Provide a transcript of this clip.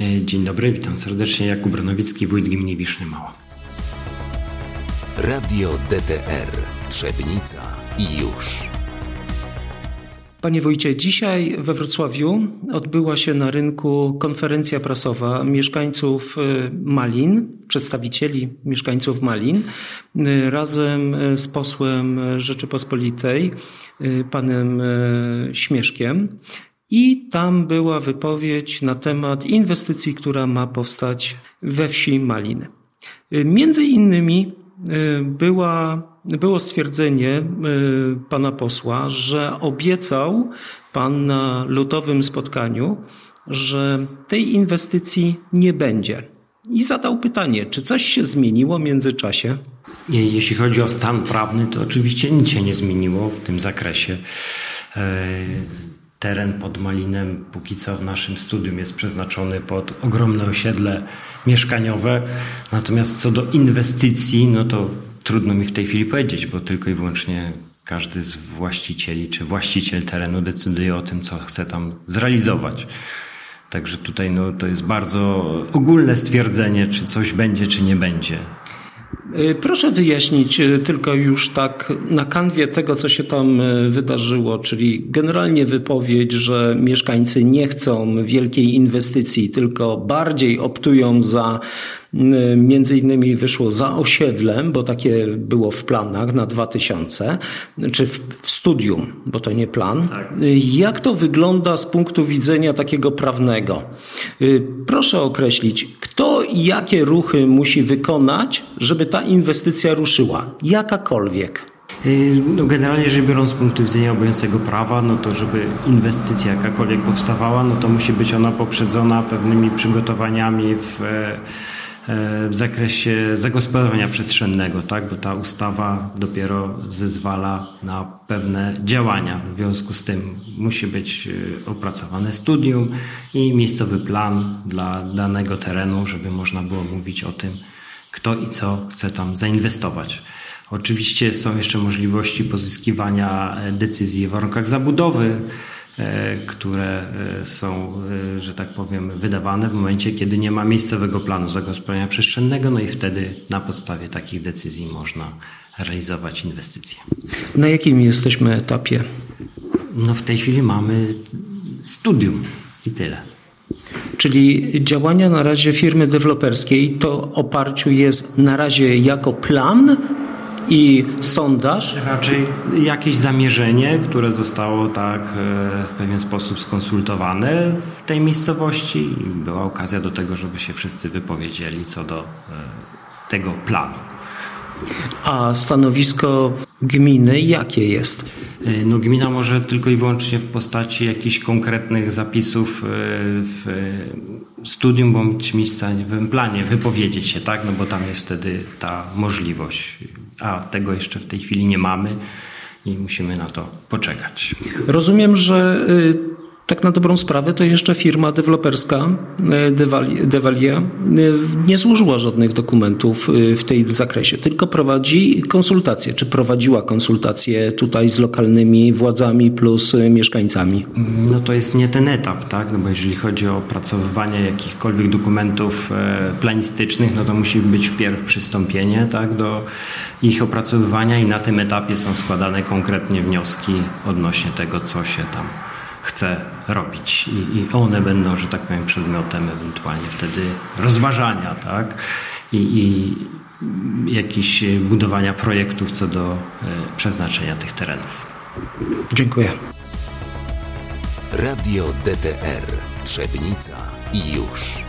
E, dzień dobry, witam serdecznie. Jakub Bronowicki, wójt gminy Wiszny Mała. Radio DTR Trzebnica i już. Panie wójcie, dzisiaj we Wrocławiu odbyła się na rynku konferencja prasowa mieszkańców y, Malin, przedstawicieli mieszkańców Malin, y, razem z posłem Rzeczypospolitej, panem Śmieszkiem. I tam była wypowiedź na temat inwestycji, która ma powstać we wsi Malin. Między innymi była było stwierdzenie y, pana posła, że obiecał pan na lutowym spotkaniu, że tej inwestycji nie będzie. I zadał pytanie, czy coś się zmieniło w międzyczasie? Jeśli chodzi o stan prawny, to oczywiście nic się nie zmieniło w tym zakresie. Teren pod Malinem póki co w naszym studium jest przeznaczony pod ogromne osiedle mieszkaniowe. Natomiast co do inwestycji, no to trudno mi w tej chwili powiedzieć, bo tylko i wyłącznie każdy z właścicieli czy właściciel terenu decyduje o tym, co chce tam zrealizować. Także tutaj no, to jest bardzo ogólne stwierdzenie, czy coś będzie, czy nie będzie. Y, proszę wyjaśnić y, tylko już tak na kanwie tego, co się tam y, wydarzyło, czyli generalnie wypowiedź, że mieszkańcy nie chcą wielkiej inwestycji, tylko bardziej optują za Między innymi wyszło za osiedlem, bo takie było w planach na 2000, czy w, w studium, bo to nie plan. Tak. Jak to wygląda z punktu widzenia takiego prawnego? Proszę określić, kto i jakie ruchy musi wykonać, żeby ta inwestycja ruszyła? Jakakolwiek. No generalnie rzecz biorąc z punktu widzenia obowiązującego prawa, no to żeby inwestycja jakakolwiek powstawała, no to musi być ona poprzedzona pewnymi przygotowaniami w e, w zakresie zagospodarowania przestrzennego, tak? bo ta ustawa dopiero zezwala na pewne działania. W związku z tym musi być e, opracowane studium i miejscowy plan dla danego terenu, żeby można było mówić o tym, kto i co chce tam zainwestować. Oczywiście są jeszcze możliwości pozyskiwania decyzji w warunkach zabudowy E, które e, są, e, że tak powiem, wydawane w momencie, kiedy nie ma miejscowego planu zagospodarowania przestrzennego, no i wtedy na podstawie takich decyzji można realizować inwestycje. Na jakim jesteśmy etapie? No w tej chwili mamy studium i tyle. Czyli działania na razie firmy deweloperskiej to oparciu jest na razie jako plan, i sondaż? Raczej jakieś zamierzenie, które zostało tak e, w pewien sposób skonsultowane w tej miejscowości i była okazja do tego, żeby się wszyscy wypowiedzieli co do e, tego planu. A stanowisko gminy jakie jest? E, no, gmina może tylko i wyłącznie w postaci jakichś konkretnych zapisów w studium bądź miejscowym planie wypowiedzieć się, tak? No bo tam jest wtedy ta możliwość a tego jeszcze w tej chwili nie mamy i musimy na to poczekać. Rozumiem, że y, tak na dobrą sprawę to jeszcze firma deweloperska e, Devalia e, nie złożyła żadnych dokumentów e, w tej zakresie, tylko prowadzi konsultacje. Czy prowadziła konsultacje tutaj z lokalnymi władzami plus mieszkańcami? No to jest nie ten etap, tak? No bo jeżeli chodzi o opracowywanie jakichkolwiek dokumentów planistycznych, no to musi być wpierw przystąpienie tak, do ich opracowywania i na tym etapie są składane konkretnie wnioski odnośnie tego, co się tam chce robić I, i one będą, że tak powiem, przedmiotem ewentualnie wtedy rozważania, tak? I, i jakiś budowania projektów co do e, przeznaczenia tych terenów. Dziękuję. Radio DTR Trzebnica i już.